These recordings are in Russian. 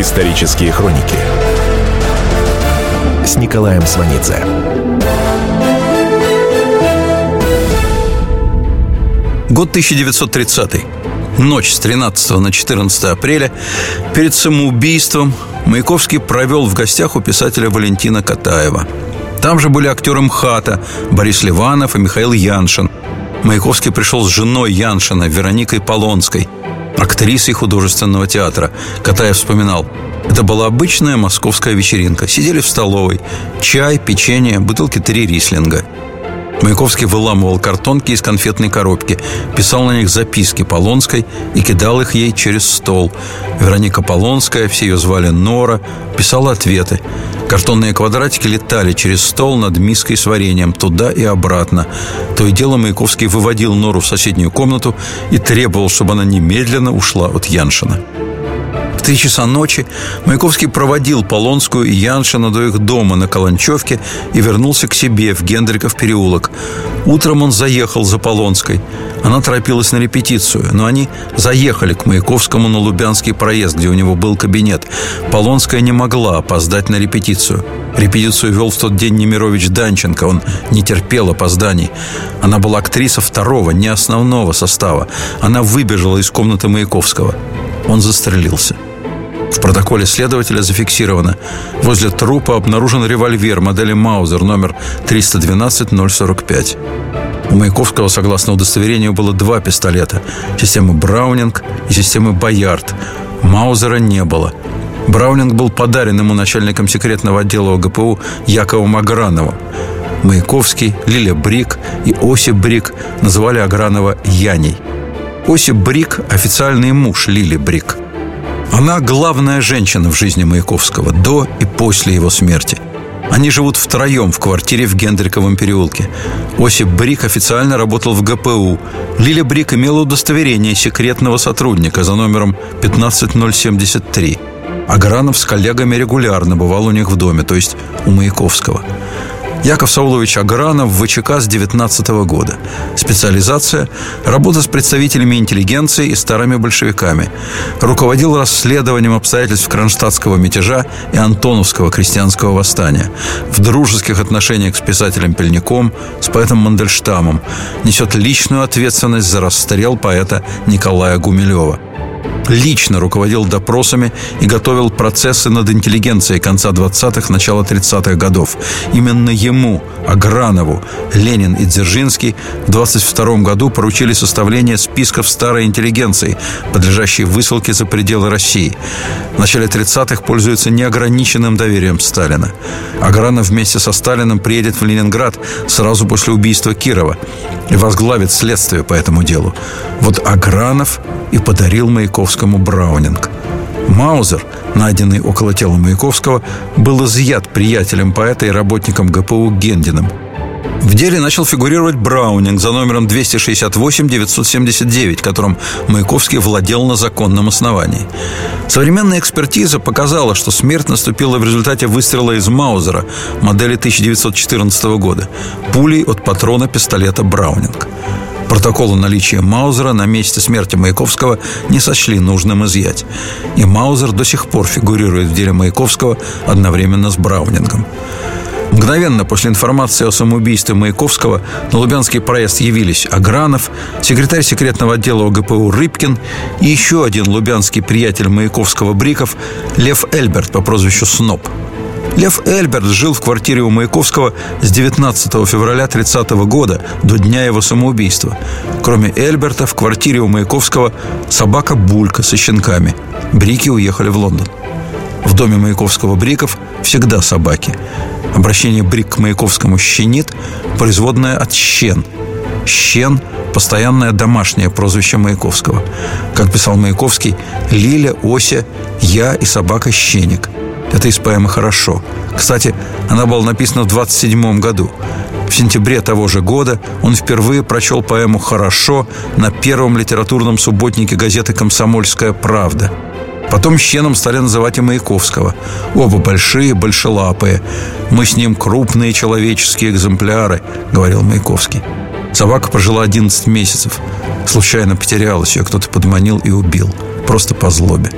Исторические хроники с Николаем Сванидзе. Год 1930. Ночь с 13 на 14 апреля перед самоубийством Маяковский провел в гостях у писателя Валентина Катаева. Там же были актеры МХАТа Борис Ливанов и Михаил Яншин. Маяковский пришел с женой Яншина, Вероникой Полонской, актрисой художественного театра. Катаев вспоминал, это была обычная московская вечеринка. Сидели в столовой. Чай, печенье, бутылки три рислинга – Маяковский выламывал картонки из конфетной коробки, писал на них записки Полонской и кидал их ей через стол. Вероника Полонская, все ее звали Нора, писала ответы. Картонные квадратики летали через стол над миской с вареньем туда и обратно. То и дело Маяковский выводил Нору в соседнюю комнату и требовал, чтобы она немедленно ушла от Яншина три часа ночи Маяковский проводил Полонскую и Яншина до их дома на Каланчевке и вернулся к себе в Гендриков переулок. Утром он заехал за Полонской. Она торопилась на репетицию, но они заехали к Маяковскому на Лубянский проезд, где у него был кабинет. Полонская не могла опоздать на репетицию. Репетицию вел в тот день Немирович Данченко. Он не терпел опозданий. Она была актриса второго, не основного состава. Она выбежала из комнаты Маяковского. Он застрелился. В протоколе следователя зафиксировано. Возле трупа обнаружен револьвер модели Маузер номер 312-045. У Маяковского, согласно удостоверению, было два пистолета. Системы Браунинг и системы Боярд. Маузера не было. Браунинг был подарен ему начальником секретного отдела ОГПУ Яковом Аграновым. Маяковский, Лиля Брик и Осип Брик называли Агранова Яней. Осип Брик – официальный муж Лили Брик – она главная женщина в жизни Маяковского до и после его смерти. Они живут втроем в квартире в Гендриковом переулке. Осип Брик официально работал в ГПУ. Лиля Брик имела удостоверение секретного сотрудника за номером 15073. Агранов с коллегами регулярно бывал у них в доме, то есть у Маяковского. Яков Саулович Агранов ВЧК с 19 года. Специализация – работа с представителями интеллигенции и старыми большевиками. Руководил расследованием обстоятельств Кронштадтского мятежа и Антоновского крестьянского восстания. В дружеских отношениях с писателем Пельником, с поэтом Мандельштамом. Несет личную ответственность за расстрел поэта Николая Гумилева – лично руководил допросами и готовил процессы над интеллигенцией конца 20-х, начала 30-х годов. Именно ему, Агранову, Ленин и Дзержинский в 22 году поручили составление списков старой интеллигенции, подлежащей высылке за пределы России. В начале 30-х пользуется неограниченным доверием Сталина. Агранов вместе со Сталиным приедет в Ленинград сразу после убийства Кирова и возглавит следствие по этому делу. Вот Агранов и подарил Маяковскому Браунинг. Маузер, найденный около тела Маяковского, был изъят приятелем поэта и работником ГПУ Гендиным. В деле начал фигурировать Браунинг за номером 268-979, которым Маяковский владел на законном основании. Современная экспертиза показала, что смерть наступила в результате выстрела из Маузера модели 1914 года, пулей от патрона пистолета Браунинг. Протокол о наличии Маузера на месте смерти Маяковского не сочли нужным изъять. И Маузер до сих пор фигурирует в деле Маяковского одновременно с Браунингом. Мгновенно после информации о самоубийстве Маяковского на Лубянский проезд явились Агранов, секретарь секретного отдела ОГПУ Рыбкин и еще один лубянский приятель Маяковского Бриков Лев Эльберт по прозвищу Сноп – Лев Эльберт жил в квартире у Маяковского с 19 февраля 30 года до дня его самоубийства. Кроме Эльберта, в квартире у Маяковского собака Булька со щенками. Брики уехали в Лондон. В доме Маяковского Бриков всегда собаки. Обращение Брик к Маяковскому «щенит» – производное от «щен». «Щен» – постоянное домашнее прозвище Маяковского. Как писал Маяковский, Лиля, Ося, я и собака Щеник – это из поэмы «Хорошо». Кстати, она была написана в 27 году. В сентябре того же года он впервые прочел поэму «Хорошо» на первом литературном субботнике газеты «Комсомольская правда». Потом щеном стали называть и Маяковского. Оба большие, большелапые. Мы с ним крупные человеческие экземпляры, говорил Маяковский. Собака прожила 11 месяцев. Случайно потерялась, ее кто-то подманил и убил. Просто по злобе.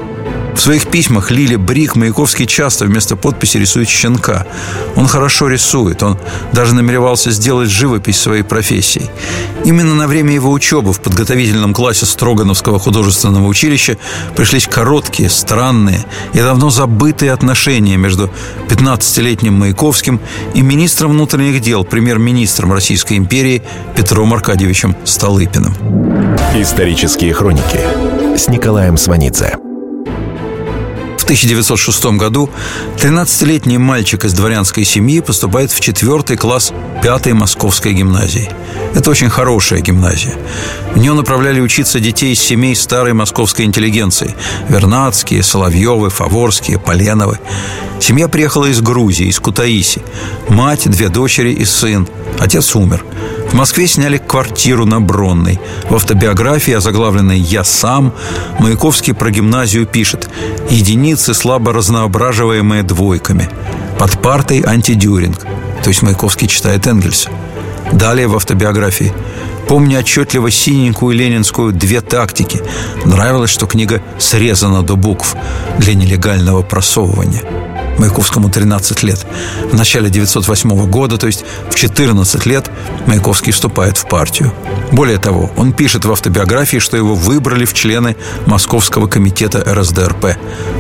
В своих письмах Лили Брик Маяковский часто вместо подписи рисует щенка. Он хорошо рисует, он даже намеревался сделать живопись своей профессией. Именно на время его учебы в подготовительном классе Строгановского художественного училища пришлись короткие, странные и давно забытые отношения между 15-летним Маяковским и министром внутренних дел, премьер-министром Российской империи Петром Аркадьевичем Столыпиным. Исторические хроники с Николаем Сванидзе. 1906 году 13-летний мальчик из дворянской семьи поступает в четвертый класс пятой московской гимназии. Это очень хорошая гимназия. В нее направляли учиться детей из семей старой московской интеллигенции – Вернадские, Соловьевы, Фаворские, Поленовы. Семья приехала из Грузии, из Кутаиси. Мать, две дочери и сын. Отец умер. В Москве сняли квартиру на Бронной. В автобиографии, озаглавленной «Я сам», Маяковский про гимназию пишет «Единицы, слабо разноображиваемые двойками». Под партой антидюринг. То есть Маяковский читает Энгельса. Далее в автобиографии Помню отчетливо синенькую ленинскую «Две тактики». Нравилось, что книга срезана до букв для нелегального просовывания – Маяковскому 13 лет. В начале 1908 года, то есть в 14 лет, Маяковский вступает в партию. Более того, он пишет в автобиографии, что его выбрали в члены Московского комитета РСДРП.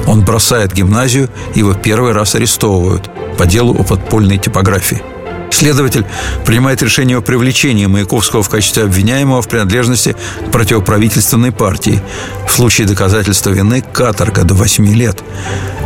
Он бросает гимназию, его первый раз арестовывают по делу о подпольной типографии. Следователь принимает решение о привлечении Маяковского в качестве обвиняемого в принадлежности к противоправительственной партии. В случае доказательства вины – каторга до 8 лет.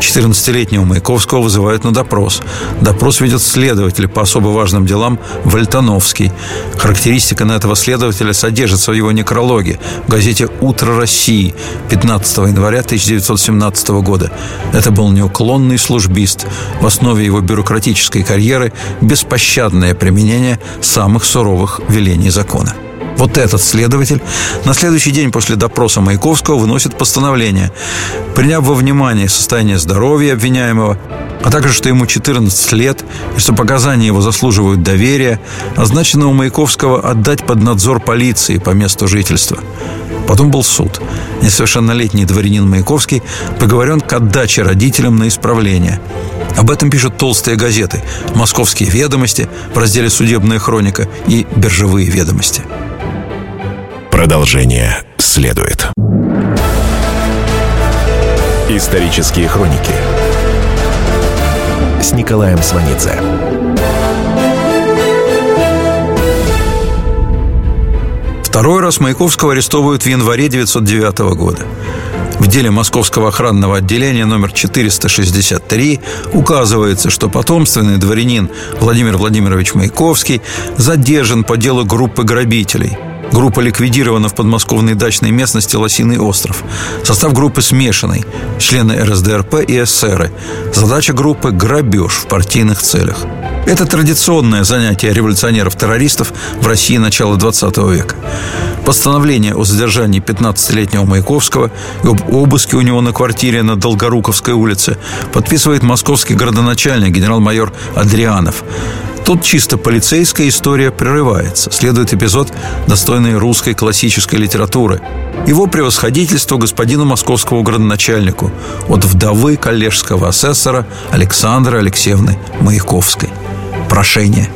14-летнего Маяковского вызывают на допрос. Допрос ведет следователь по особо важным делам Вольтановский. Характеристика на этого следователя содержится в его некрологе в газете «Утро России» 15 января 1917 года. Это был неуклонный службист. В основе его бюрократической карьеры беспощадное применение самых суровых велений закона. Вот этот следователь на следующий день после допроса Маяковского выносит постановление, приняв во внимание состояние здоровья обвиняемого, а также, что ему 14 лет и что показания его заслуживают доверия, означенного Маяковского отдать под надзор полиции по месту жительства. Потом был суд. Несовершеннолетний дворянин Маяковский поговорен к отдаче родителям на исправление. Об этом пишут толстые газеты «Московские ведомости» в разделе «Судебная хроника» и «Биржевые ведомости». Продолжение следует. Исторические хроники с Николаем Сванидзе. Второй раз Маяковского арестовывают в январе 1909 года. В деле Московского охранного отделения номер 463 указывается, что потомственный дворянин Владимир Владимирович Маяковский задержан по делу группы грабителей – Группа ликвидирована в подмосковной дачной местности Лосиный остров. Состав группы смешанный. Члены РСДРП и эсеры. Задача группы – грабеж в партийных целях. Это традиционное занятие революционеров-террористов в России начала 20 века. Постановление о задержании 15-летнего Маяковского и об обыске у него на квартире на Долгоруковской улице подписывает московский городоначальник генерал-майор Адрианов. Тут чисто полицейская история прерывается. Следует эпизод, достойный русской классической литературы. Его превосходительство господину московскому градоначальнику от вдовы коллежского асессора Александры Алексеевны Маяковской – прошение.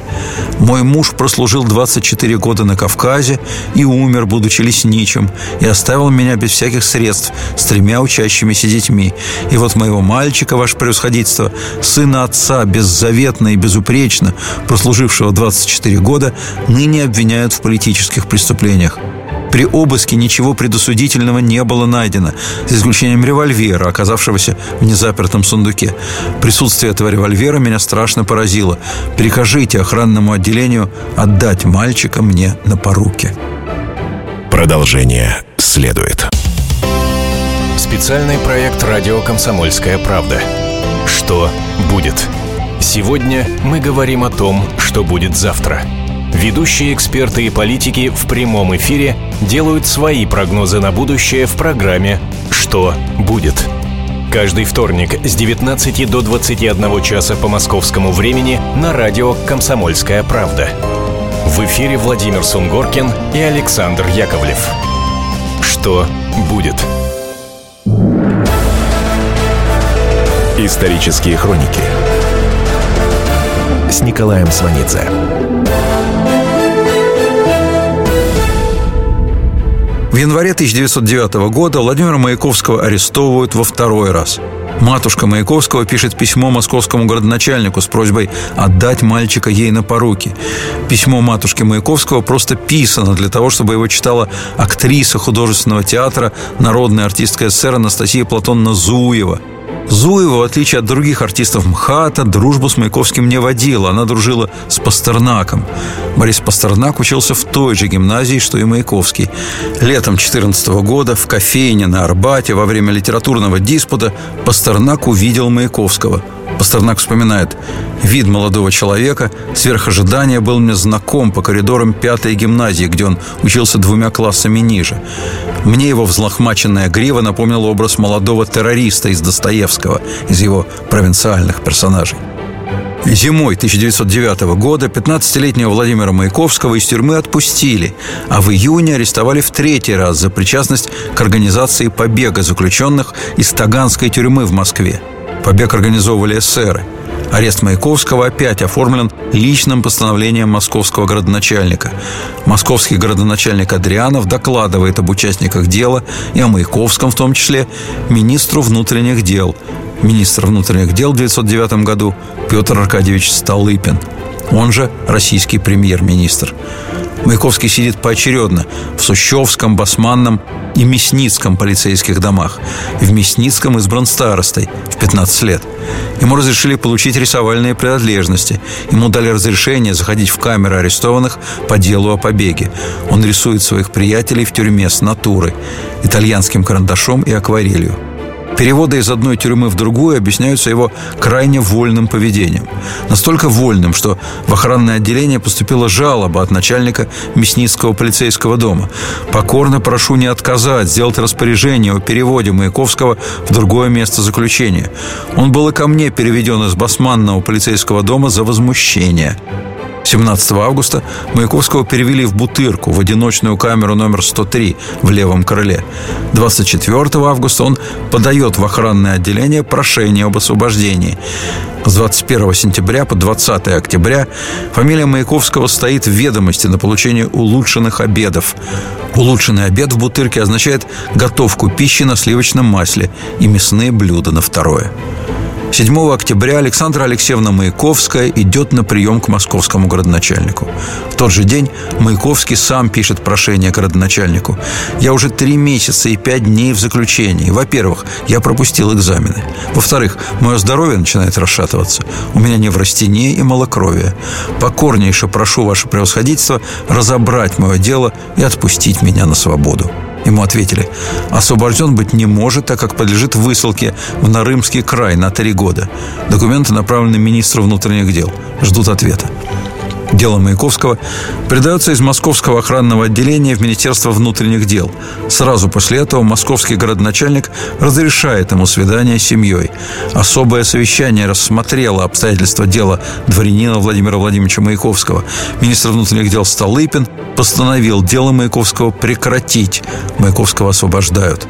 Мой муж прослужил 24 года на Кавказе и умер, будучи лесничим, и оставил меня без всяких средств с тремя учащимися детьми. И вот моего мальчика, ваше превосходительство, сына отца, беззаветно и безупречно, прослужившего 24 года, ныне обвиняют в политических преступлениях. При обыске ничего предосудительного не было найдено, за исключением револьвера, оказавшегося в незапертом сундуке. Присутствие этого револьвера меня страшно поразило. Прикажите охранному отделению отдать мальчика мне на поруки. Продолжение следует. Специальный проект «Радио Комсомольская правда». Что будет? Сегодня мы говорим о том, что будет завтра – Ведущие эксперты и политики в прямом эфире делают свои прогнозы на будущее в программе «Что будет?». Каждый вторник с 19 до 21 часа по московскому времени на радио «Комсомольская правда». В эфире Владимир Сунгоркин и Александр Яковлев. Что будет? Исторические хроники с Николаем Сванидзе. Январе 1909 года Владимира Маяковского арестовывают во второй раз. Матушка Маяковского пишет письмо московскому городоначальнику с просьбой отдать мальчика ей на поруки. Письмо матушки Маяковского просто писано для того, чтобы его читала актриса художественного театра, народная артистка СССР Анастасия Платонна Зуева – Зуева, в отличие от других артистов МХАТа, дружбу с Маяковским не водила. Она дружила с Пастернаком. Борис Пастернак учился в той же гимназии, что и Маяковский. Летом 14 года в кофейне на Арбате во время литературного диспута Пастернак увидел Маяковского – Пастернак вспоминает, вид молодого человека сверх ожидания был мне знаком по коридорам пятой гимназии, где он учился двумя классами ниже. Мне его взлохмаченная грива напомнила образ молодого террориста из Достоевского, из его провинциальных персонажей. Зимой 1909 года 15-летнего Владимира Маяковского из тюрьмы отпустили, а в июне арестовали в третий раз за причастность к организации побега заключенных из Таганской тюрьмы в Москве. Побег организовывали эсеры. Арест Маяковского опять оформлен личным постановлением московского городоначальника. Московский городоначальник Адрианов докладывает об участниках дела и о Маяковском в том числе министру внутренних дел. Министр внутренних дел в 1909 году Петр Аркадьевич Столыпин, он же российский премьер-министр. Маяковский сидит поочередно в Сущевском, Басманном и Мясницком полицейских домах. В Мясницком избран старостой в 15 лет. Ему разрешили получить рисовальные принадлежности. Ему дали разрешение заходить в камеры арестованных по делу о побеге. Он рисует своих приятелей в тюрьме с натуры, итальянским карандашом и акварелью. Переводы из одной тюрьмы в другую объясняются его крайне вольным поведением. Настолько вольным, что в охранное отделение поступила жалоба от начальника Мясницкого полицейского дома. «Покорно прошу не отказать, сделать распоряжение о переводе Маяковского в другое место заключения. Он был и ко мне переведен из Басманного полицейского дома за возмущение». 17 августа Маяковского перевели в Бутырку, в одиночную камеру номер 103 в левом крыле. 24 августа он подает в охранное отделение прошение об освобождении. С 21 сентября по 20 октября фамилия Маяковского стоит в ведомости на получение улучшенных обедов. Улучшенный обед в Бутырке означает готовку пищи на сливочном масле и мясные блюда на второе. 7 октября Александра Алексеевна Маяковская идет на прием к московскому городоначальнику. В тот же день Маяковский сам пишет прошение городоначальнику. «Я уже три месяца и пять дней в заключении. Во-первых, я пропустил экзамены. Во-вторых, мое здоровье начинает расшатываться. У меня неврастения и малокровие. Покорнейше прошу ваше превосходительство разобрать мое дело и отпустить меня на свободу». Ему ответили, освобожден быть не может, так как подлежит высылке в Нарымский край на три года. Документы направлены министру внутренних дел. Ждут ответа. Дело Маяковского передается из Московского охранного отделения в Министерство внутренних дел. Сразу после этого московский городоначальник разрешает ему свидание с семьей. Особое совещание рассмотрело обстоятельства дела дворянина Владимира Владимировича Маяковского. Министр внутренних дел Столыпин постановил дело Маяковского прекратить. Маяковского освобождают.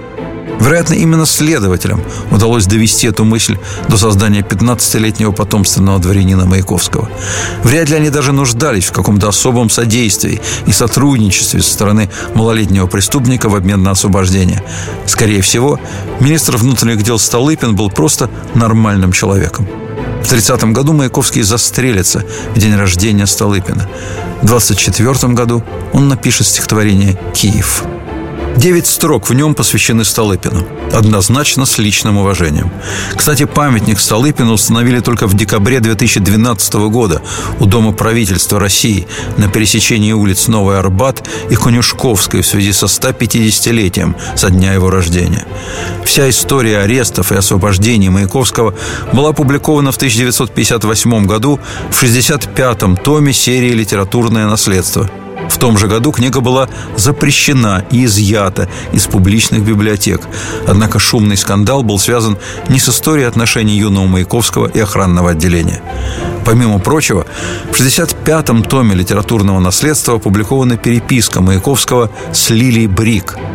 Вероятно, именно следователям удалось довести эту мысль до создания 15-летнего потомственного дворянина Маяковского. Вряд ли они даже нуждались в каком-то особом содействии и сотрудничестве со стороны малолетнего преступника в обмен на освобождение. Скорее всего, министр внутренних дел Столыпин был просто нормальным человеком. В 30 году Маяковский застрелится в день рождения Столыпина. В 24 году он напишет стихотворение «Киев». Девять строк в нем посвящены Столыпину. Однозначно с личным уважением. Кстати, памятник Столыпину установили только в декабре 2012 года у Дома правительства России на пересечении улиц Новый Арбат и Конюшковской в связи со 150-летием со дня его рождения. Вся история арестов и освобождений Маяковского была опубликована в 1958 году в 65-м томе серии «Литературное наследство». В том же году книга была запрещена и изъята из публичных библиотек. Однако шумный скандал был связан не с историей отношений юного Маяковского и охранного отделения. Помимо прочего, в 65-м томе литературного наследства опубликована переписка Маяковского с Лилией Брик –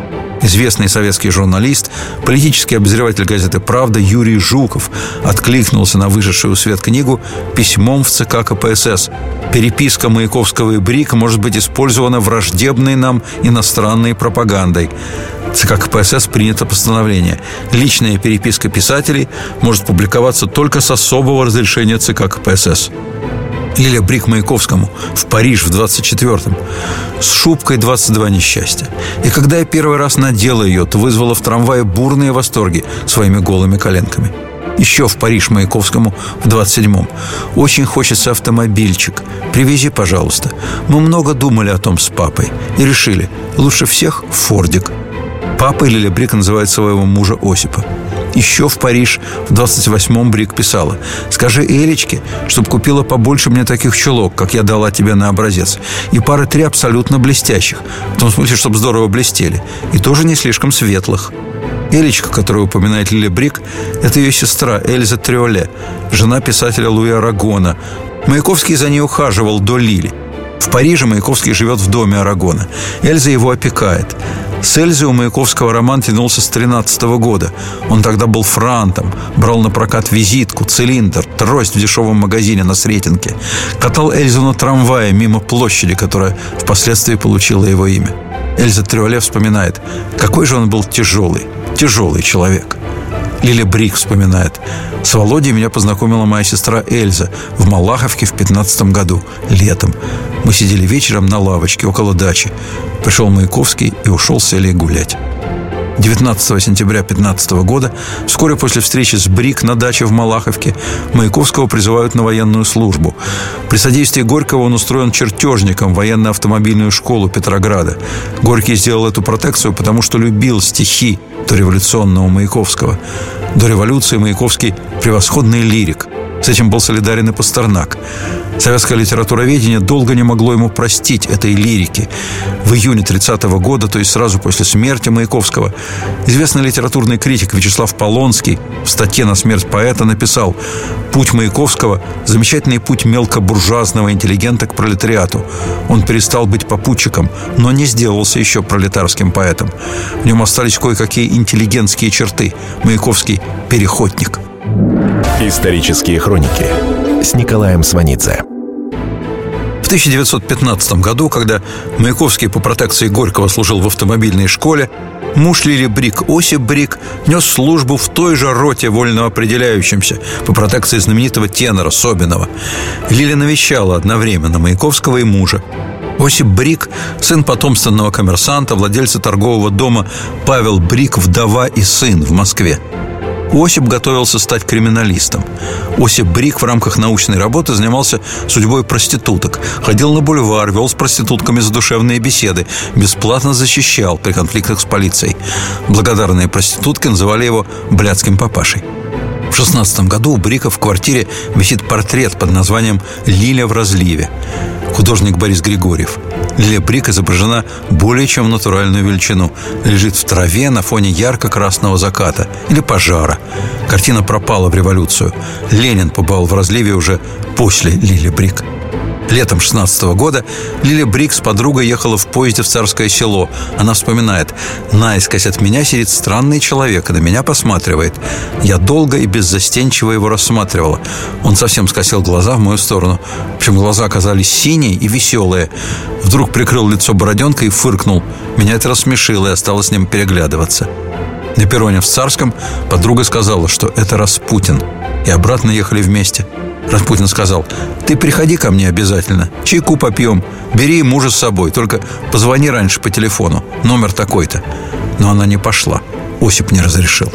Известный советский журналист, политический обозреватель газеты «Правда» Юрий Жуков откликнулся на вышедшую свет книгу письмом в ЦК КПСС. Переписка Маяковского и Брик может быть использована враждебной нам иностранной пропагандой. ЦК КПСС принято постановление. Личная переписка писателей может публиковаться только с особого разрешения ЦК КПСС. Лиля Брик Маяковскому в Париж в 24-м. С шубкой 22 несчастья. И когда я первый раз надела ее, то вызвала в трамвае бурные восторги своими голыми коленками. Еще в Париж Маяковскому в 27-м. Очень хочется автомобильчик. Привези, пожалуйста. Мы много думали о том с папой и решили, лучше всех Фордик. Папа Лиля Брик называет своего мужа Осипа. Еще в Париж в 28-м Брик писала «Скажи Элечке, чтобы купила побольше мне таких чулок, как я дала тебе на образец, и пары три абсолютно блестящих, в том смысле, чтобы здорово блестели, и тоже не слишком светлых». Элечка, которую упоминает Лили Брик, это ее сестра Эльза Триоле, жена писателя Луи Арагона. Маяковский за ней ухаживал до Лили. В Париже Маяковский живет в доме Арагона. Эльза его опекает. С Эльзой у Маяковского роман тянулся с 13 года. Он тогда был франтом, брал на прокат визитку, цилиндр, трость в дешевом магазине на Сретенке. Катал Эльзу на трамвае мимо площади, которая впоследствии получила его имя. Эльза Трюале вспоминает, какой же он был тяжелый, тяжелый человек. Лиля Брик вспоминает. С Володей меня познакомила моя сестра Эльза в Малаховке в 15 году, летом. Мы сидели вечером на лавочке около дачи. Пришел Маяковский и ушел с Элей гулять. 19 сентября 15 года, вскоре после встречи с Брик на даче в Малаховке, Маяковского призывают на военную службу. При содействии Горького он устроен чертежником в военно-автомобильную школу Петрограда. Горький сделал эту протекцию, потому что любил стихи дореволюционного Маяковского. До революции Маяковский – превосходный лирик. С этим был солидарен и Пастернак. Советское литературоведение долго не могло ему простить этой лирики. В июне 30 -го года, то есть сразу после смерти Маяковского, известный литературный критик Вячеслав Полонский в статье на смерть поэта написал «Путь Маяковского – замечательный путь мелкобуржуазного интеллигента к пролетариату. Он перестал быть попутчиком, но не сделался еще пролетарским поэтом. В нем остались кое-какие интеллигентские черты. Маяковский – переходник». Исторические хроники с Николаем Сванидзе. В 1915 году, когда Маяковский по протекции Горького служил в автомобильной школе, муж Лили Брик, Осип Брик, нес службу в той же роте вольно определяющимся по протекции знаменитого тенора Собинова. Лили навещала одновременно Маяковского и мужа. Осип Брик, сын потомственного коммерсанта, владельца торгового дома Павел Брик, вдова и сын в Москве. Осип готовился стать криминалистом. Осип Брик в рамках научной работы занимался судьбой проституток. Ходил на бульвар, вел с проститутками задушевные беседы. Бесплатно защищал при конфликтах с полицией. Благодарные проститутки называли его «блядским папашей». В 16 году у Брика в квартире висит портрет под названием «Лиля в разливе». Художник Борис Григорьев. Лилия Брик изображена более чем в натуральную величину. Лежит в траве на фоне ярко-красного заката или пожара. Картина пропала в революцию. Ленин побывал в разливе уже после Лили Брик. Летом 16 года Лиля Брик с подругой ехала в поезде в Царское село. Она вспоминает. Наискось от меня сидит странный человек и на меня посматривает. Я долго и беззастенчиво его рассматривала. Он совсем скосил глаза в мою сторону. В общем, глаза оказались синие и веселые. Вдруг прикрыл лицо бороденкой и фыркнул. Меня это рассмешило, и осталось с ним переглядываться. На перроне в Царском подруга сказала, что это Распутин. И обратно ехали вместе. Распутин сказал, ты приходи ко мне обязательно, чайку попьем, бери мужа с собой, только позвони раньше по телефону, номер такой-то. Но она не пошла, Осип не разрешил.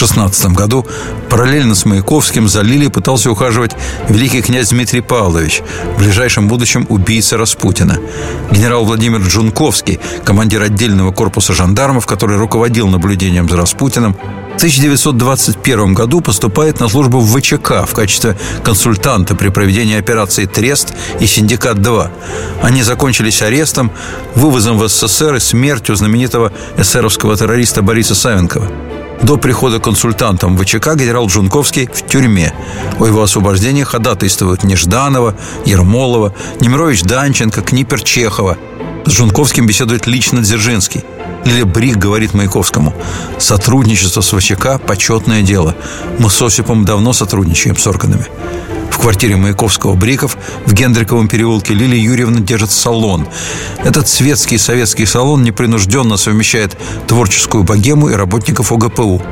В 16 году параллельно с Маяковским за Лилией пытался ухаживать великий князь Дмитрий Павлович, в ближайшем будущем убийца Распутина. Генерал Владимир Джунковский, командир отдельного корпуса жандармов, который руководил наблюдением за Распутиным, в 1921 году поступает на службу в ВЧК в качестве консультанта при проведении операции «Трест» и «Синдикат-2». Они закончились арестом, вывозом в СССР и смертью знаменитого эсеровского террориста Бориса Савинкова. До прихода консультантом ВЧК генерал Джунковский в тюрьме. О его освобождении ходатайствуют Нежданова, Ермолова, Немирович-Данченко, Книппер-Чехова. С Джунковским беседует лично Дзержинский. Лилия Брик говорит Маяковскому «Сотрудничество с ВЧК – почетное дело. Мы с Осипом давно сотрудничаем с органами». Квартире Маяковского Бриков в Гендриковом переулке Лилия Юрьевна держит салон. Этот светский советский салон непринужденно совмещает творческую богему и работников ОГПУ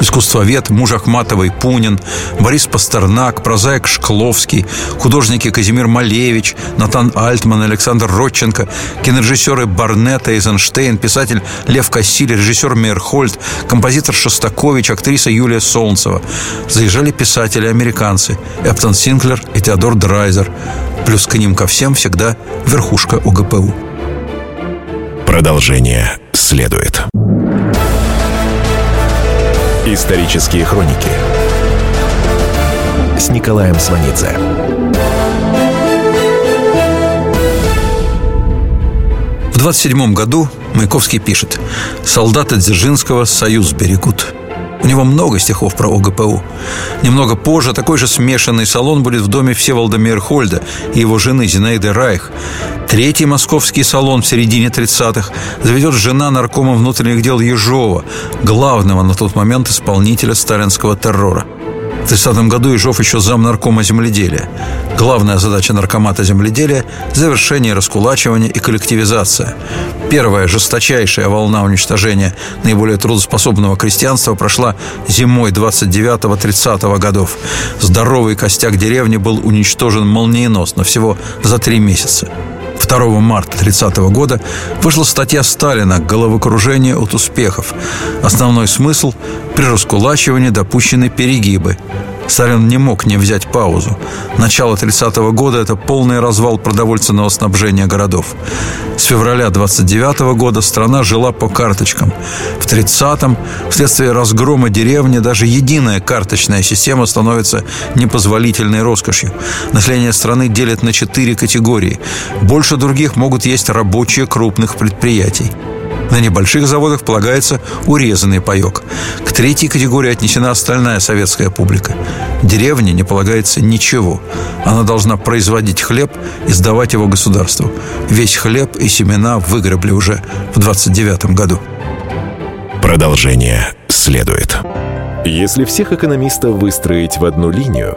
искусствовед муж Ахматовой Пунин, Борис Пастернак, прозаик Шкловский, художники Казимир Малевич, Натан Альтман, Александр Родченко, кинорежиссеры Барнетта, Эйзенштейн, писатель Лев Кассиль, режиссер Мейерхольд, композитор Шостакович, актриса Юлия Солнцева. Заезжали писатели-американцы Эптон Синклер и Теодор Драйзер. Плюс к ним ко всем всегда верхушка ОГПУ. Продолжение следует. Исторические хроники с Николаем Сванидзе. В 27 году Маяковский пишет «Солдаты Дзержинского союз берегут». У него много стихов про ОГПУ. Немного позже такой же смешанный салон будет в доме Всеволода Мейерхольда и его жены Зинаиды Райх. Третий московский салон в середине 30-х заведет жена наркома внутренних дел Ежова, главного на тот момент исполнителя сталинского террора – в 30 году Ижов еще зам наркома земледелия. Главная задача наркомата земледелия – завершение раскулачивания и коллективизация. Первая жесточайшая волна уничтожения наиболее трудоспособного крестьянства прошла зимой 29-30 годов. Здоровый костяк деревни был уничтожен молниеносно, всего за три месяца. 2 марта 30 года вышла статья Сталина «Головокружение от успехов». Основной смысл – при раскулачивании допущены перегибы. Сталин не мог не взять паузу. Начало 30-го года – это полный развал продовольственного снабжения городов. С февраля 29 -го года страна жила по карточкам. В 30-м, вследствие разгрома деревни, даже единая карточная система становится непозволительной роскошью. Население страны делят на четыре категории. Больше других могут есть рабочие крупных предприятий. На небольших заводах полагается урезанный паек. К третьей категории отнесена остальная советская публика. Деревне не полагается ничего. Она должна производить хлеб и сдавать его государству. Весь хлеб и семена выгребли уже в 29 году. Продолжение следует. Если всех экономистов выстроить в одну линию,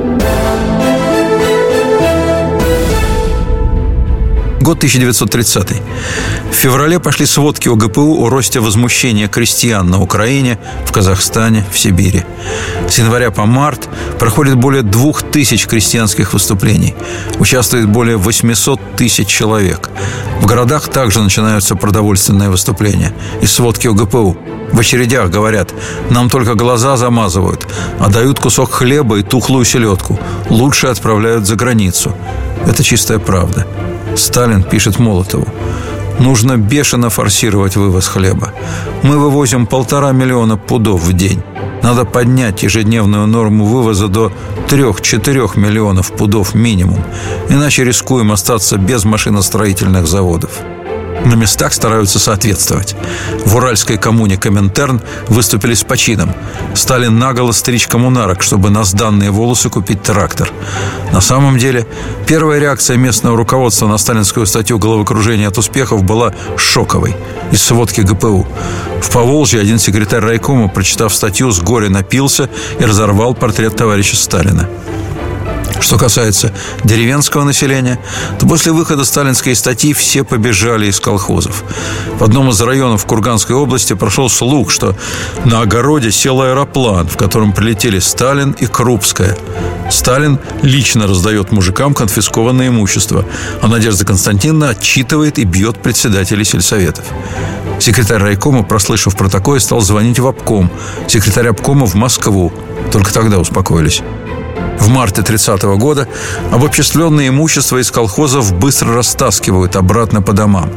Год 1930. В феврале пошли сводки ОГПУ о росте возмущения крестьян на Украине, в Казахстане, в Сибири. С января по март проходит более двух тысяч крестьянских выступлений. Участвует более 800 тысяч человек. В городах также начинаются продовольственные выступления. И сводки ОГПУ. В очередях говорят, нам только глаза замазывают, а дают кусок хлеба и тухлую селедку. Лучше отправляют за границу. Это чистая правда. Сталин пишет Молотову. Нужно бешено форсировать вывоз хлеба. Мы вывозим полтора миллиона пудов в день. Надо поднять ежедневную норму вывоза до 3-4 миллионов пудов минимум. Иначе рискуем остаться без машиностроительных заводов на местах стараются соответствовать. В уральской коммуне Коминтерн выступили с почином. Стали наголо стричь коммунарок, чтобы на сданные волосы купить трактор. На самом деле, первая реакция местного руководства на сталинскую статью «Головокружение от успехов» была шоковой из сводки ГПУ. В Поволжье один секретарь райкома, прочитав статью, с горя напился и разорвал портрет товарища Сталина. Что касается деревенского населения, то после выхода сталинской статьи все побежали из колхозов. В одном из районов Курганской области прошел слух, что на огороде сел аэроплан, в котором прилетели Сталин и Крупская. Сталин лично раздает мужикам конфискованное имущество, а Надежда Константиновна отчитывает и бьет председателей сельсоветов. Секретарь райкома, прослышав про такое, стал звонить в обком. Секретарь обкома в Москву. Только тогда успокоились. В марте 30 -го года обобществленное имущество из колхозов быстро растаскивают обратно по домам.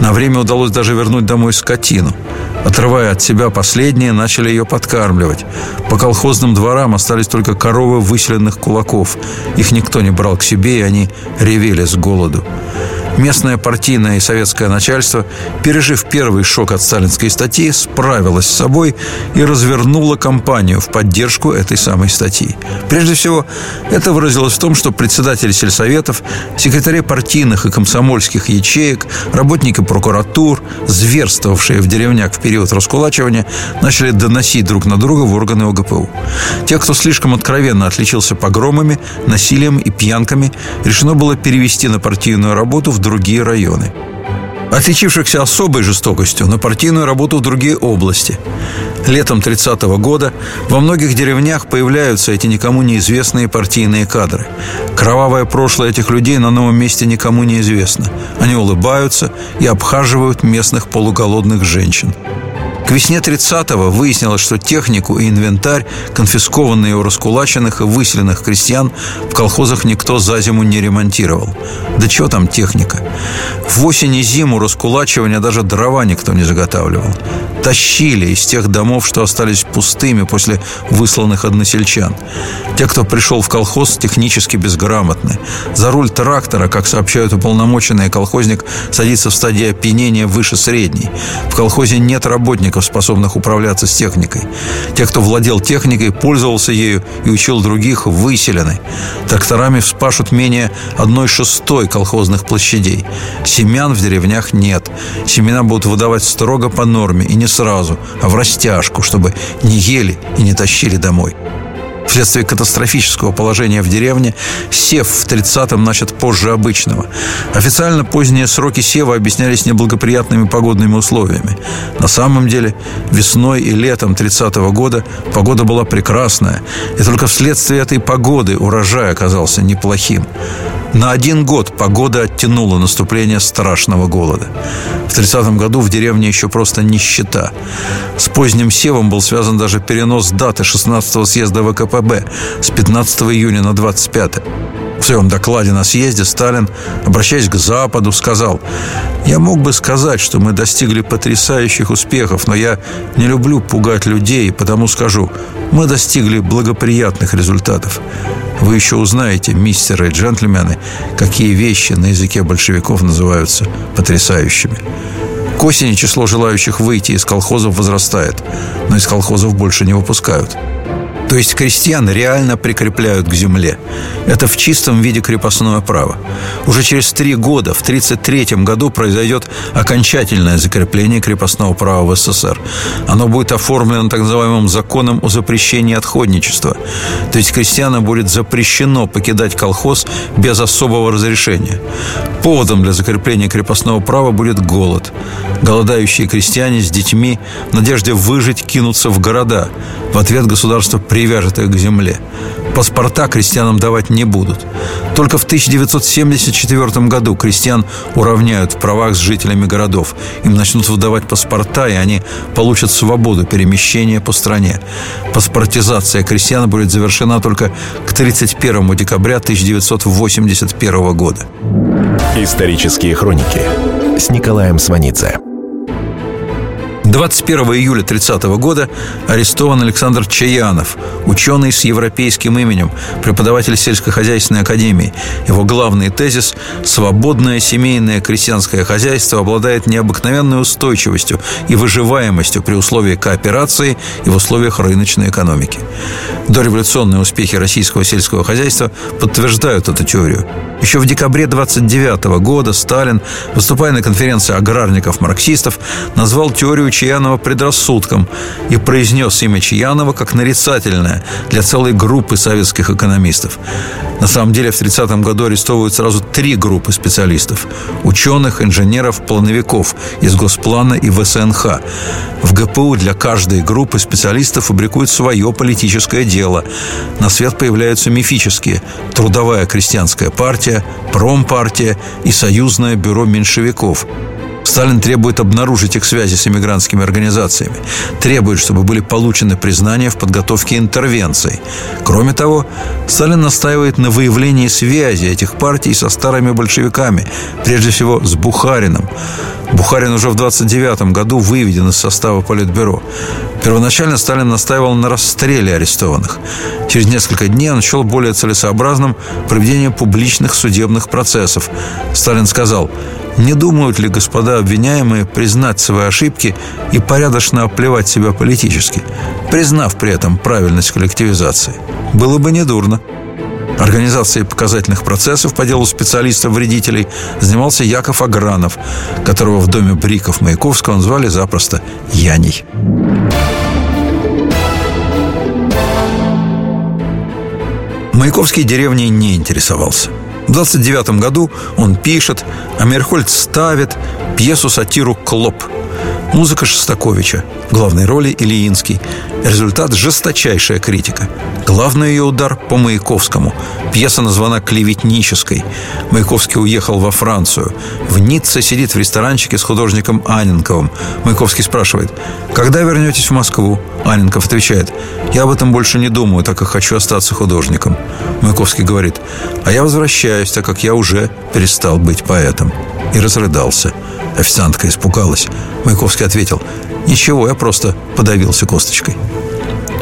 На время удалось даже вернуть домой скотину. Отрывая от себя последние, начали ее подкармливать. По колхозным дворам остались только коровы выселенных кулаков. Их никто не брал к себе, и они ревели с голоду. Местное партийное и советское начальство, пережив первый шок от сталинской статьи, справилось с собой и развернуло кампанию в поддержку этой самой статьи. Прежде всего, это выразилось в том, что председатели сельсоветов, секретари партийных и комсомольских ячеек, работники прокуратур, зверствовавшие в деревнях в период раскулачивания, начали доносить друг на друга в органы ОГПУ. Те, кто слишком откровенно отличился погромами, насилием и пьянками, решено было перевести на партийную работу в другие районы. Отличившихся особой жестокостью на партийную работу в другие области. Летом 30 -го года во многих деревнях появляются эти никому неизвестные партийные кадры. Кровавое прошлое этих людей на новом месте никому не известно. Они улыбаются и обхаживают местных полуголодных женщин. Весне 30-го выяснилось, что технику и инвентарь, конфискованные у раскулаченных и выселенных крестьян, в колхозах никто за зиму не ремонтировал. Да что там техника? В осень и зиму раскулачивания даже дрова никто не заготавливал. Тащили из тех домов, что остались пустыми после высланных односельчан. Те, кто пришел в колхоз, технически безграмотны. За руль трактора, как сообщают уполномоченные, колхозник садится в стадии опьянения выше средней. В колхозе нет работников, способных управляться с техникой. Те, кто владел техникой, пользовался ею и учил других, выселены. Тракторами вспашут менее одной шестой колхозных площадей. Семян в деревнях нет. Семена будут выдавать строго по норме и не сразу, а в растяжку, чтобы не ели и не тащили домой. Вследствие катастрофического положения в деревне сев в 30-м начат позже обычного. Официально поздние сроки сева объяснялись неблагоприятными погодными условиями. На самом деле весной и летом 30-го года погода была прекрасная, и только вследствие этой погоды урожай оказался неплохим. На один год погода оттянула наступление страшного голода. В 30 году в деревне еще просто нищета. С поздним севом был связан даже перенос даты 16-го съезда ВКПБ с 15 июня на 25 в своем докладе на съезде Сталин, обращаясь к Западу, сказал «Я мог бы сказать, что мы достигли потрясающих успехов, но я не люблю пугать людей, потому скажу, мы достигли благоприятных результатов. Вы еще узнаете, мистеры и джентльмены, какие вещи на языке большевиков называются потрясающими. К осени число желающих выйти из колхозов возрастает, но из колхозов больше не выпускают. То есть крестьян реально прикрепляют к земле. Это в чистом виде крепостное право. Уже через три года, в 1933 году, произойдет окончательное закрепление крепостного права в СССР. Оно будет оформлено так называемым законом о запрещении отходничества. То есть крестьянам будет запрещено покидать колхоз без особого разрешения. Поводом для закрепления крепостного права будет голод. Голодающие крестьяне с детьми в надежде выжить кинутся в города. В ответ государство при привяжет их к земле. Паспорта крестьянам давать не будут. Только в 1974 году крестьян уравняют в правах с жителями городов. Им начнут выдавать паспорта, и они получат свободу перемещения по стране. Паспортизация крестьян будет завершена только к 31 декабря 1981 года. Исторические хроники с Николаем Сванидзе. 21 июля 30 года арестован Александр Чаянов, ученый с европейским именем, преподаватель сельскохозяйственной академии. Его главный тезис – свободное семейное крестьянское хозяйство обладает необыкновенной устойчивостью и выживаемостью при условии кооперации и в условиях рыночной экономики. Дореволюционные успехи российского сельского хозяйства подтверждают эту теорию. Еще в декабре 29 года Сталин, выступая на конференции аграрников-марксистов, назвал теорию Чаянова предрассудком и произнес имя Чаянова как нарицательное для целой группы советских экономистов. На самом деле в 30-м году арестовывают сразу три группы специалистов – ученых, инженеров, плановиков из Госплана и ВСНХ. В ГПУ для каждой группы специалистов фабрикуют свое политическое дело. На свет появляются мифические – Трудовая крестьянская партия, Промпартия и Союзное бюро меньшевиков – Сталин требует обнаружить их связи с иммигрантскими организациями, требует, чтобы были получены признания в подготовке интервенций. Кроме того, Сталин настаивает на выявлении связи этих партий со старыми большевиками, прежде всего с Бухарином. Бухарин уже в 29 году выведен из состава Политбюро. Первоначально Сталин настаивал на расстреле арестованных. Через несколько дней он счел более целесообразным проведение публичных судебных процессов. Сталин сказал, не думают ли господа обвиняемые признать свои ошибки и порядочно оплевать себя политически, признав при этом правильность коллективизации? Было бы недурно. Организацией показательных процессов по делу специалистов-вредителей занимался Яков Агранов, которого в доме Бриков Маяковского назвали запросто Яней. Маяковский деревней не интересовался. В 29 году он пишет, а Мерхольд ставит пьесу-сатиру «Клоп», Музыка Шостаковича, главной роли Ильинский. Результат – жесточайшая критика. Главный ее удар по Маяковскому. Пьеса названа «Клеветнической». Маяковский уехал во Францию. В Ницце сидит в ресторанчике с художником Аненковым. Маяковский спрашивает, «Когда вернетесь в Москву?» Аненков отвечает, «Я об этом больше не думаю, так как хочу остаться художником». Маяковский говорит, «А я возвращаюсь, так как я уже перестал быть поэтом». И разрыдался. Официантка испугалась. Маяковский ответил, «Ничего, я просто подавился косточкой».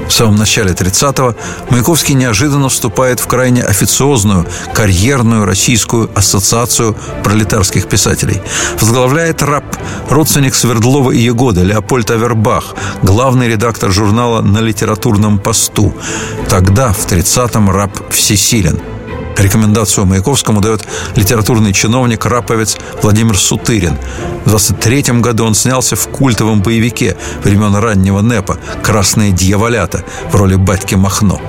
В самом начале 30-го Маяковский неожиданно вступает в крайне официозную, карьерную российскую ассоциацию пролетарских писателей. Возглавляет РАП, родственник Свердлова и Егода, Леопольд Авербах, главный редактор журнала «На литературном посту». Тогда, в 30-м, РАП всесилен – Рекомендацию Маяковскому дает литературный чиновник, раповец Владимир Сутырин. В 23 году он снялся в культовом боевике времен раннего НЭПа «Красные дьяволята» в роли батьки Махно.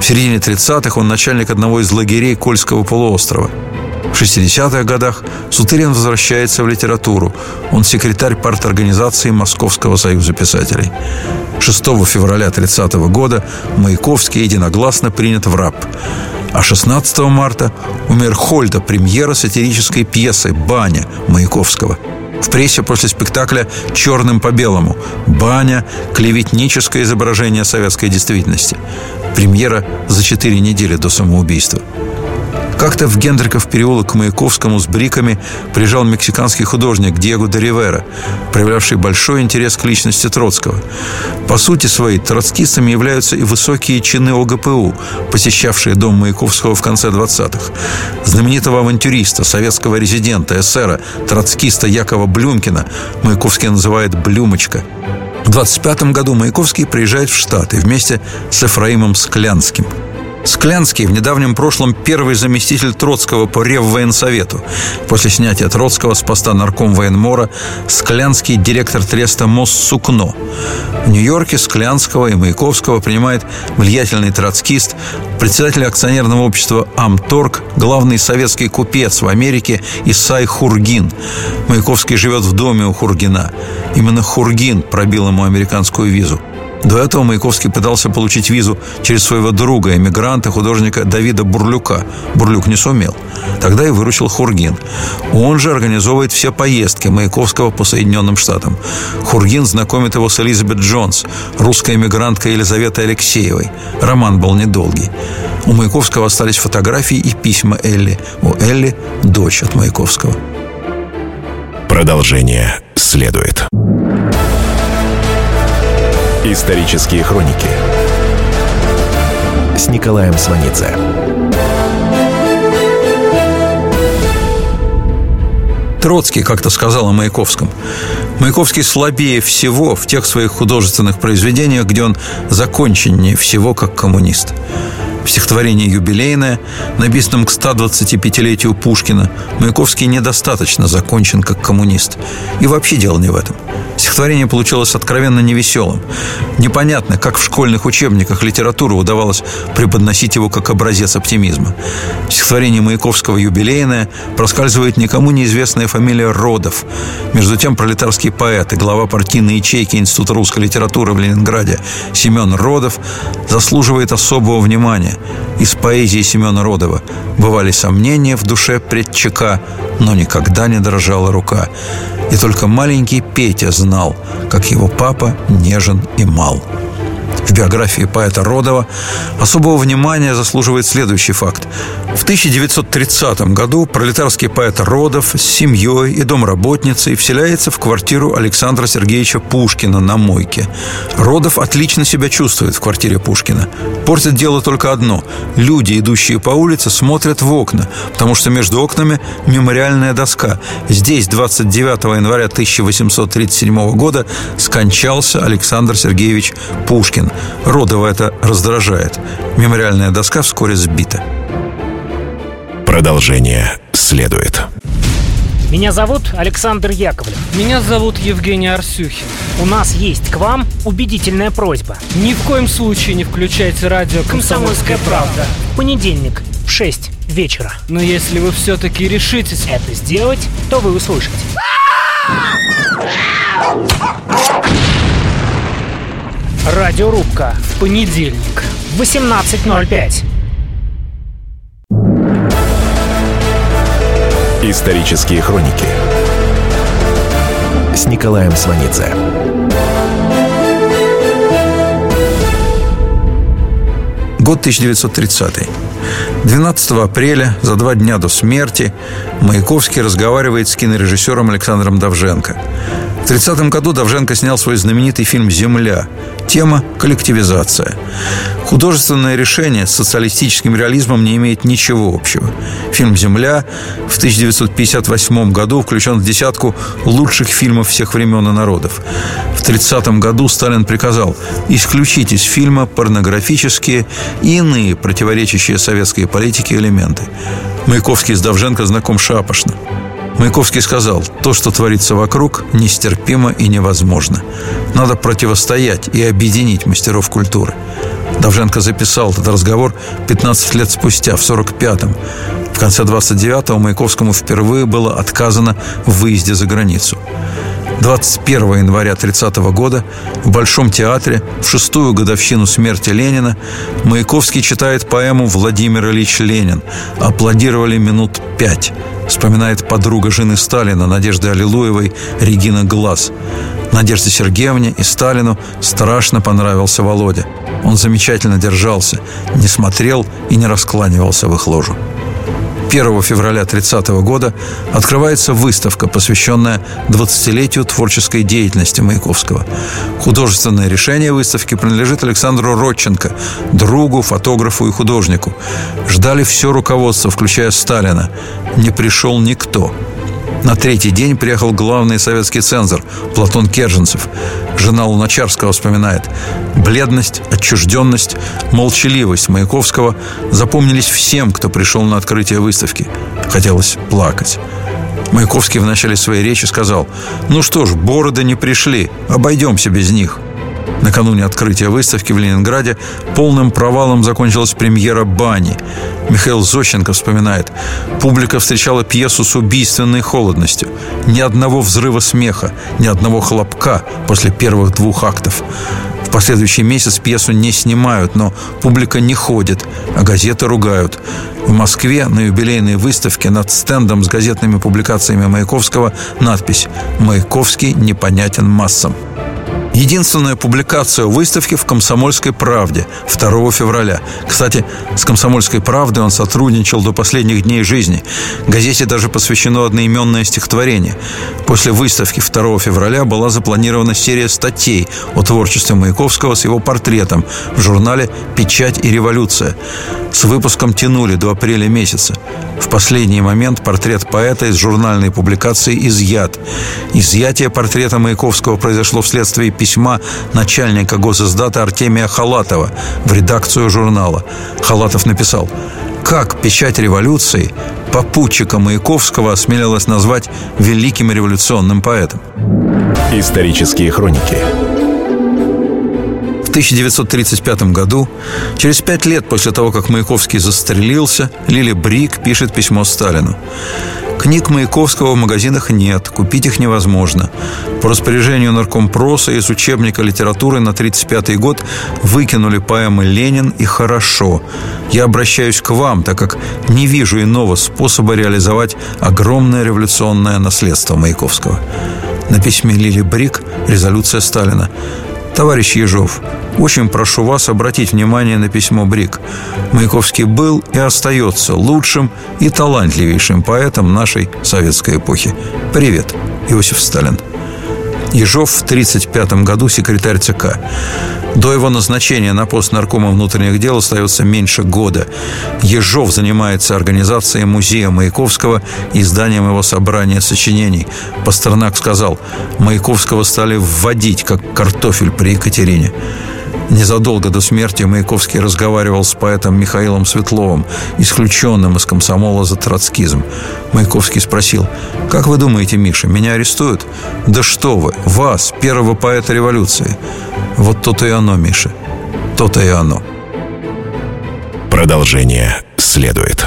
В середине 30-х он начальник одного из лагерей Кольского полуострова. В 60-х годах Сутырин возвращается в литературу. Он секретарь парторганизации Московского союза писателей. 6 февраля 30 года Маяковский единогласно принят в РАП. А 16 марта у Мерхольда премьера сатирической пьесы «Баня» Маяковского. В прессе после спектакля «Черным по белому» «Баня» – клеветническое изображение советской действительности. Премьера за четыре недели до самоубийства – как-то в Гендриков переулок к Маяковскому с бриками приезжал мексиканский художник Диего де Ривера, проявлявший большой интерес к личности Троцкого. По сути своей, троцкистами являются и высокие чины ОГПУ, посещавшие дом Маяковского в конце 20-х. Знаменитого авантюриста, советского резидента, эсера, троцкиста Якова Блюмкина Маяковский называет «Блюмочка». В 25 году Маяковский приезжает в Штаты вместе с Эфраимом Склянским – Склянский в недавнем прошлом первый заместитель Троцкого по Реввоенсовету. После снятия Троцкого с поста нарком военмора Склянский директор треста Моссукно. В Нью-Йорке Склянского и Маяковского принимает влиятельный троцкист, председатель акционерного общества Амторг, главный советский купец в Америке Исай Хургин. Маяковский живет в доме у Хургина. Именно Хургин пробил ему американскую визу. До этого Маяковский пытался получить визу через своего друга, эмигранта, художника Давида Бурлюка. Бурлюк не сумел. Тогда и выручил Хургин. Он же организовывает все поездки Маяковского по Соединенным Штатам. Хургин знакомит его с Элизабет Джонс, русской эмигранткой Елизаветой Алексеевой. Роман был недолгий. У Маяковского остались фотографии и письма Элли. У Элли – дочь от Маяковского. Продолжение следует. Исторические хроники с Николаем Сванидзе. Троцкий как-то сказал о Маяковском. Маяковский слабее всего в тех своих художественных произведениях, где он законченнее всего как коммунист. В стихотворении «Юбилейное», написанном к 125-летию Пушкина, Маяковский недостаточно закончен как коммунист. И вообще дело не в этом. Стихотворение получилось откровенно невеселым. Непонятно, как в школьных учебниках литературы удавалось преподносить его как образец оптимизма. В стихотворении Маяковского «Юбилейное» проскальзывает никому неизвестная фамилия Родов. Между тем, пролетарский поэт и глава партийной ячейки Института русской литературы в Ленинграде Семен Родов заслуживает особого внимания. Из поэзии Семена Родова бывали сомнения в душе предчека, но никогда не дрожала рука. И только маленький Петя знал, как его папа нежен и мал. В биографии поэта Родова особого внимания заслуживает следующий факт. В 1930 году пролетарский поэт Родов с семьей и домработницей вселяется в квартиру Александра Сергеевича Пушкина на Мойке. Родов отлично себя чувствует в квартире Пушкина. Портит дело только одно. Люди, идущие по улице, смотрят в окна, потому что между окнами мемориальная доска. Здесь 29 января 1837 года скончался Александр Сергеевич Пушкин. Родова это раздражает. Мемориальная доска вскоре сбита. Продолжение следует. Меня зовут Александр Яковлев. Меня зовут Евгений Арсюхин. У нас есть к вам убедительная просьба. Ни в коем случае не включайте радио «Комсомольская правда». В понедельник в 6 вечера. Но если вы все-таки решитесь это сделать, то вы услышите. Радиорубка. В понедельник. 18.05. Исторические хроники с Николаем Сванидзе. Год 1930. 12 апреля, за два дня до смерти, Маяковский разговаривает с кинорежиссером Александром Давженко. В 30 году Давженко снял свой знаменитый фильм «Земля». Тема – коллективизация. Художественное решение с социалистическим реализмом не имеет ничего общего. Фильм «Земля» в 1958 году включен в десятку лучших фильмов всех времен и народов. В 30 году Сталин приказал исключить из фильма порнографические и иные противоречащие советской политике элементы. Маяковский с Давженко знаком шапошно. Маяковский сказал, то, что творится вокруг, нестерпимо и невозможно. Надо противостоять и объединить мастеров культуры. Давженко записал этот разговор 15 лет спустя, в 45-м. В конце 29-го Маяковскому впервые было отказано в выезде за границу. 21 января 30 года в Большом театре в шестую годовщину смерти Ленина Маяковский читает поэму «Владимир Ильич Ленин». Аплодировали минут пять. Вспоминает подруга жены Сталина Надежды Аллилуевой Регина Глаз. Надежде Сергеевне и Сталину страшно понравился Володя. Он замечательно держался, не смотрел и не раскланивался в их ложу. 1 февраля 30 года открывается выставка, посвященная 20-летию творческой деятельности Маяковского. Художественное решение выставки принадлежит Александру Родченко, другу, фотографу и художнику. Ждали все руководство, включая Сталина. Не пришел никто. На третий день приехал главный советский цензор Платон Керженцев. Жена Луначарского вспоминает. Бледность, отчужденность, молчаливость Маяковского запомнились всем, кто пришел на открытие выставки. Хотелось плакать. Маяковский в начале своей речи сказал, «Ну что ж, бороды не пришли, обойдемся без них». Накануне открытия выставки в Ленинграде полным провалом закончилась премьера «Бани». Михаил Зощенко вспоминает, публика встречала пьесу с убийственной холодностью. Ни одного взрыва смеха, ни одного хлопка после первых двух актов. В последующий месяц пьесу не снимают, но публика не ходит, а газеты ругают. В Москве на юбилейной выставке над стендом с газетными публикациями Маяковского надпись «Маяковский непонятен массам». Единственная публикация выставки в «Комсомольской правде» 2 февраля. Кстати, с «Комсомольской правдой» он сотрудничал до последних дней жизни. Газете даже посвящено одноименное стихотворение. После выставки 2 февраля была запланирована серия статей о творчестве Маяковского с его портретом в журнале «Печать и революция». С выпуском тянули до апреля месяца. В последний момент портрет поэта из журнальной публикации изъят. Изъятие портрета Маяковского произошло вследствие письма начальника госиздата Артемия Халатова в редакцию журнала. Халатов написал «Как печать революции попутчика Маяковского осмелилась назвать великим революционным поэтом?» Исторические хроники 1935 году, через пять лет после того, как Маяковский застрелился, Лили Брик пишет письмо Сталину. Книг Маяковского в магазинах нет, купить их невозможно. По распоряжению наркомпроса из учебника литературы на 1935 год выкинули поэмы «Ленин» и «Хорошо». Я обращаюсь к вам, так как не вижу иного способа реализовать огромное революционное наследство Маяковского. На письме Лили Брик резолюция Сталина. Товарищ Ежов, очень прошу вас обратить внимание на письмо Брик. Маяковский был и остается лучшим и талантливейшим поэтом нашей советской эпохи. Привет, Иосиф Сталин. Ежов в 1935 году секретарь ЦК. До его назначения на пост наркома внутренних дел остается меньше года. Ежов занимается организацией музея Маяковского и изданием его собрания сочинений. Пастернак сказал, Маяковского стали вводить, как картофель при Екатерине. Незадолго до смерти Маяковский разговаривал с поэтом Михаилом Светловым, исключенным из комсомола за троцкизм. Маяковский спросил, «Как вы думаете, Миша, меня арестуют?» «Да что вы, вас, первого поэта революции!» Вот то-то и оно, Миша, то-то и оно. Продолжение следует.